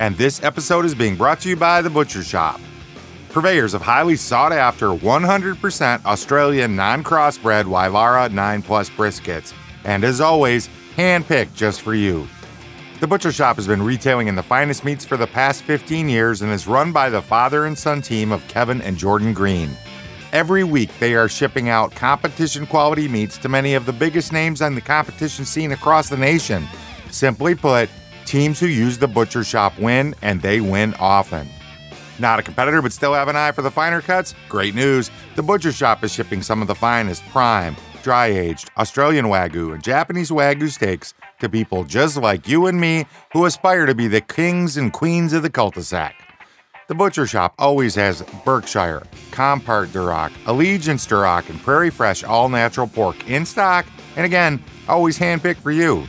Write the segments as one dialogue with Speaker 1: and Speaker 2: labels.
Speaker 1: and this episode is being brought to you by The Butcher Shop. Purveyors of highly sought after 100% Australian non crossbred Wylarah 9 Plus briskets, and as always, handpicked just for you. The Butcher Shop has been retailing in the finest meats for the past 15 years and is run by the father and son team of Kevin and Jordan Green. Every week, they are shipping out competition quality meats to many of the biggest names on the competition scene across the nation. Simply put, teams who use the Butcher Shop win, and they win often. Not a competitor, but still have an eye for the finer cuts? Great news! The Butcher Shop is shipping some of the finest prime, dry aged Australian Wagyu and Japanese Wagyu steaks to people just like you and me who aspire to be the kings and queens of the cul de sac. The Butcher Shop always has Berkshire, Compart Duroc, Allegiance Duroc, and Prairie Fresh all natural pork in stock, and again, always handpicked for you.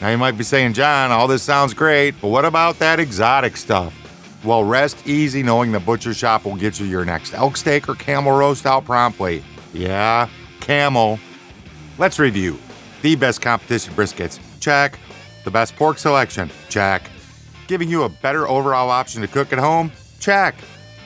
Speaker 1: Now you might be saying, Jon, all this sounds great, but what about that exotic stuff? Well, rest easy knowing the Butcher Shop will get you your next elk steak or camel roast out promptly. Yeah, camel. Let's review. The best competition briskets, check. The best pork selection, check. Giving you a better overall option to cook at home, check.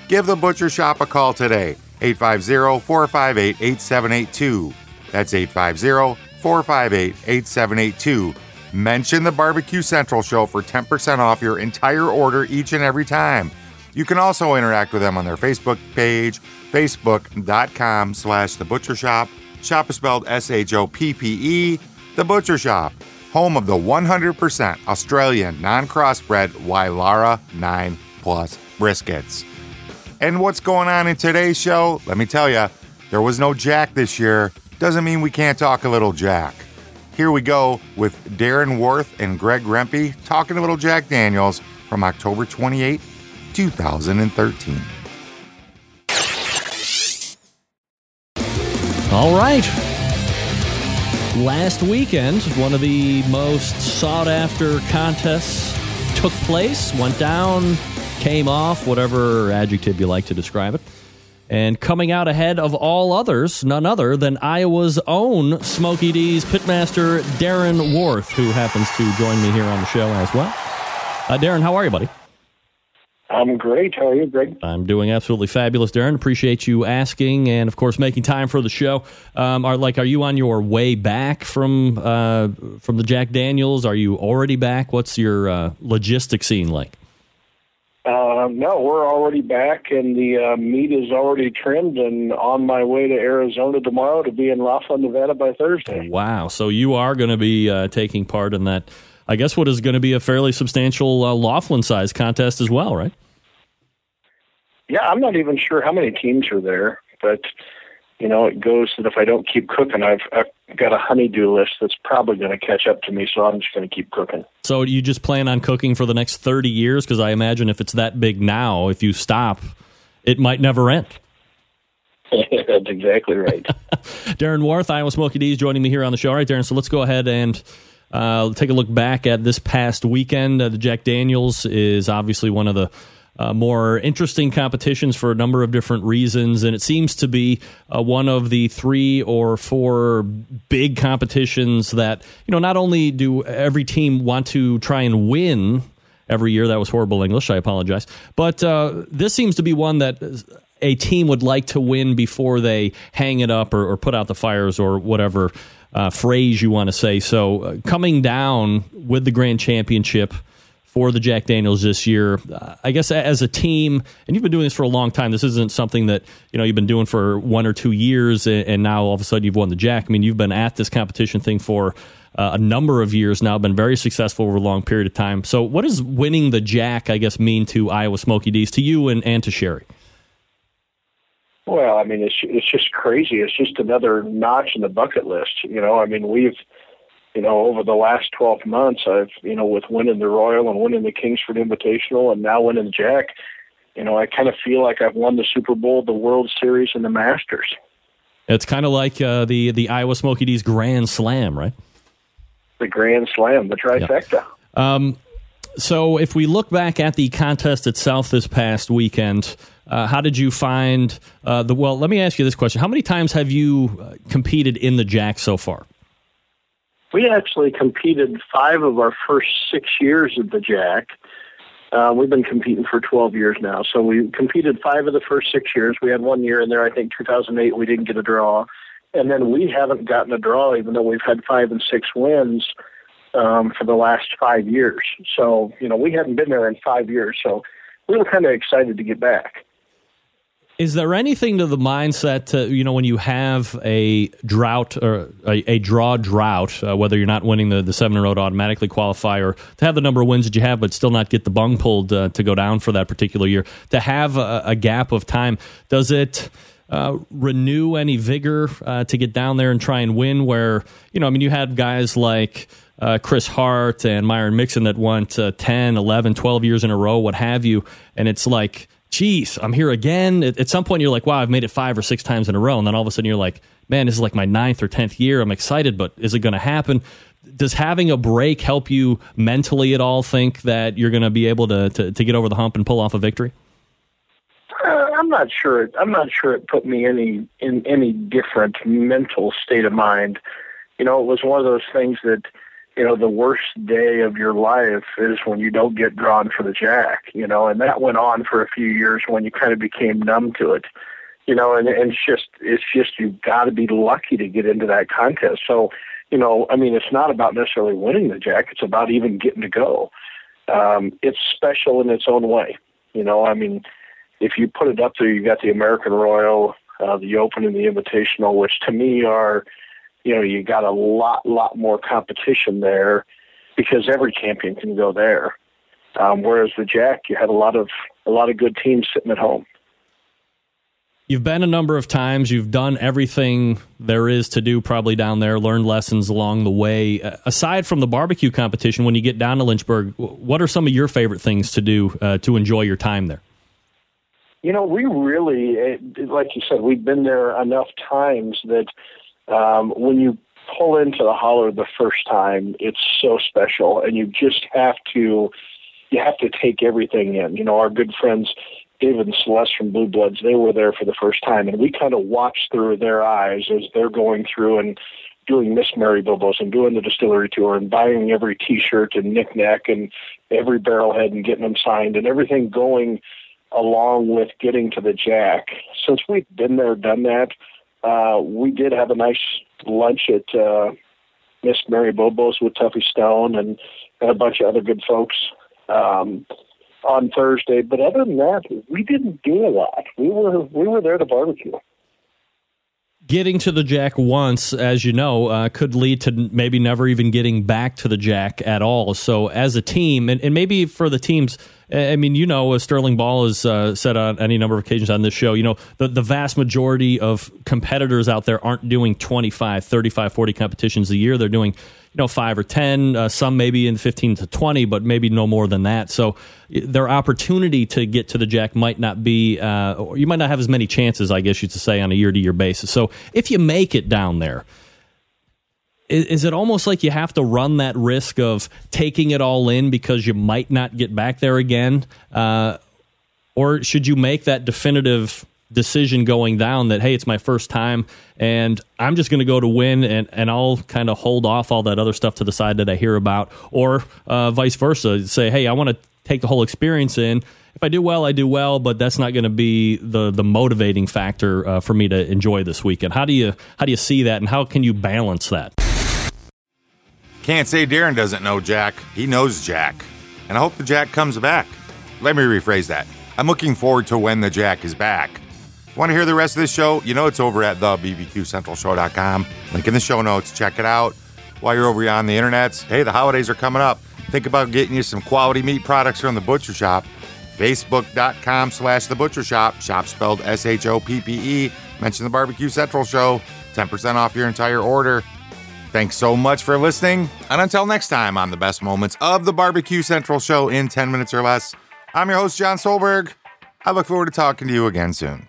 Speaker 1: Give the Butcher Shop a call today, 850 458 8782. That's 850 458 8782. Mention the Barbecue Central Show for 10% off your entire order each and every time. You can also interact with them on their Facebook page, facebook.com slash The Butcher Shop. Shop is spelled S-H-O-P-P-E. The Butcher Shop, home of the 100% Australian non-crossbred Wylarah 9 Plus briskets. And what's going on in today's show? Let me tell you, there was no Jack this year. Doesn't mean we can't talk a little Jack. Here we go with Darren Warth and Greg Rempe talking a little Jack Daniels from October 28, 2013.
Speaker 2: All right. Last weekend, one of the most sought after contests took place, went down, came off, whatever adjective you like to describe it. And coming out ahead of all others, none other than Iowa's own Smokey D's pitmaster, Darren Warth, who happens to join me here on the show as well. Uh, Darren, how are you, buddy?
Speaker 3: I'm great. How are you, Greg?
Speaker 2: I'm doing absolutely fabulous, Darren. Appreciate you asking, and of course, making time for the show. Um, are like, are you on your way back from uh, from the Jack Daniels? Are you already back? What's your uh, logistic scene like?
Speaker 3: Uh, no, we're already back, and the uh, meat is already trimmed, and on my way to Arizona tomorrow to be in Laughlin, Nevada by Thursday.
Speaker 2: Wow! So you are going to be uh, taking part in that. I guess what is going to be a fairly substantial uh, Laughlin size contest as well, right?
Speaker 3: Yeah, I'm not even sure how many teams are there, but you know, it goes that if I don't keep cooking, I've, I've got a honeydew list that's probably going to catch up to me, so I'm just going to keep cooking.
Speaker 2: So you just plan on cooking for the next 30 years? Because I imagine if it's that big now, if you stop, it might never end.
Speaker 3: That's exactly right.
Speaker 2: Darren Warth, Iowa Smokey D's, joining me here on the show. All right, Darren, so let's go ahead and uh, take a look back at this past weekend. Uh, the Jack Daniels is obviously one of the uh, more interesting competitions for a number of different reasons, and it seems to be uh, one of the three or four big competitions that you know not only do every team want to try and win every year. That was horrible English. I apologize, but uh, this seems to be one that. A team would like to win before they hang it up or, or put out the fires or whatever uh, phrase you want to say. So, uh, coming down with the grand championship, for the Jack Daniels this year. Uh, I guess as a team, and you've been doing this for a long time. This isn't something that you know you've been doing for one or two years, and, now all of a sudden you've won the Jack. I mean, you've been at this competition thing for uh, a number of years now, been very successful over a long period of time. So, what does winning the Jack, I guess, mean to Iowa Smokey D's, to you and, and to Sherry?
Speaker 3: Well, I mean, it's it's just crazy. It's just another notch in the bucket list. You know, I mean, we've you know, over the last 12 months, I've, you know, with winning the Royal and winning the Kingsford Invitational and now winning the Jack, you know, I kind of feel like I've won the Super Bowl, the World Series, and the Masters.
Speaker 2: It's kind of like uh, the the Iowa Smoky D's Grand Slam, right?
Speaker 3: The Grand Slam, the trifecta.
Speaker 2: Yeah. Um, so, if we look back at the contest itself this past weekend, uh, how did you find uh, the? Well, let me ask you this question: How many times have you uh, competed in the Jack so far?
Speaker 3: We actually competed five of our first six years at the Jack. Uh, we've been competing for 12 years now. So we competed five of the first six years. We had one year in there, I think 2008, we didn't get a draw. And then we haven't gotten a draw, even though we've had five and six wins um, for the last five years. So, you know, we hadn't been there in five years. So we were kind of excited to get back.
Speaker 2: Is there anything to the mindset to, you know, when you have a drought or a, a draw drought, uh, whether you're not winning the, the seven in a row to automatically qualify or to have the number of wins that you have, but still not get the bung pulled uh, to go down for that particular year, to have a, a gap of time, does it uh, renew any vigor uh, to get down there and try and win? Where, you know, I mean, you had guys like, uh, Chris Hart and Myron Mixon that went uh, 10, 11, 12 years in a row, what have you. And it's like, geez, I'm here again. At, at, some point, you're like, wow, I've made it five or six times in a row. And then all of a sudden, you're like, man, this is like my ninth or 10th year. I'm excited, but is it going to happen? Does having a break help you mentally at all think that you're going to be able to, to, to, get over the hump and pull off a victory?
Speaker 3: Uh, I'm not sure. I'm not sure it put me any in any different mental state of mind. You know, it was one of those things that you know, the worst day of your life is when you don't get drawn for the jack, you know, and that went on for a few years when you kind of became numb to it, you know, and, and it's just, it's just, you've got to be lucky to get into that contest. So, you know, I mean, it's not about necessarily winning the jack. It's about even getting to go. Um, it's special in its own way. You know, I mean, if you put it up there, you've got the American Royal, uh, the Open and the Invitational, which to me are, you know, you got a lot, lot more competition there because every champion can go there. Um, whereas the Jack, you had a lot of a lot of good teams sitting at home.
Speaker 2: You've been a number of times. You've done everything there is to do, probably down there. Learned lessons along the way. Uh, aside from the barbecue competition, when you get down to Lynchburg, what are some of your favorite things to do uh, to enjoy your time there?
Speaker 3: You know, we really, like you said, we've been there enough times that um, when you pull into the holler the first time, it's so special, and you just have to you have to take everything in. You know, our good friends David and Celeste from Blue Bloods, they were there for the first time, and we kind of watched through their eyes as they're going through and doing Miss Mary Bobos and doing the distillery tour and buying every T-shirt and knickknack and every barrelhead and getting them signed and everything going along with getting to the Jack. Since we've been there, done that, uh, we did have a nice lunch at uh, Miss Mary Bobo's with Tuffy Stone and, and a bunch of other good folks um, on Thursday. But other than that, we didn't do a lot. We were we were there to barbecue.
Speaker 2: Getting to the Jack once, as you know, uh, could lead to maybe never even getting back to the Jack at all. So, as a team, and, and maybe for the teams I mean, you know, Sterling Ball has uh, said on any number of occasions on this show, you know, the, the vast majority of competitors out there aren't doing 25, 35, 40 competitions a year. They're doing, you know, five or 10, uh, some maybe in 15 to 20, but maybe no more than that. So their opportunity to get to the Jack might not be, uh, you might not have as many chances, I guess you should say, on a year to year basis. So if you make it down there, is, is, it almost like you have to run that risk of taking it all in because you might not get back there again? Uh, or should you make that definitive decision going down that, hey, it's my first time and I'm just going to go to win and, and I'll kind of hold off all that other stuff to the side that I hear about? Or uh, vice versa, say, hey, I want to take the whole experience in. If I do well, I do well, but that's not going to be the the motivating factor uh, for me to enjoy this weekend. How do you how do you see that, and how can you balance that?
Speaker 1: Can't say Darren doesn't know Jack. He knows Jack. And I hope the Jack comes back. Let me rephrase that. I'm looking forward to when the Jack is back. Want to hear the rest of this show? You know it's over at the bbqcentralshow.com. Link in the show notes. Check it out. While you're over here on the internet, hey, the holidays are coming up. Think about getting you some quality meat products from the butcher shop. Facebook.com slash the butcher shop. Shop spelled S H O P P E. Mention the Barbecue Central Show. 10% off your entire order. Thanks so much for listening. And until next time on the best moments of the Barbecue Central show in 10 minutes or less, I'm your host, Jon Solberg. I look forward to talking to you again soon.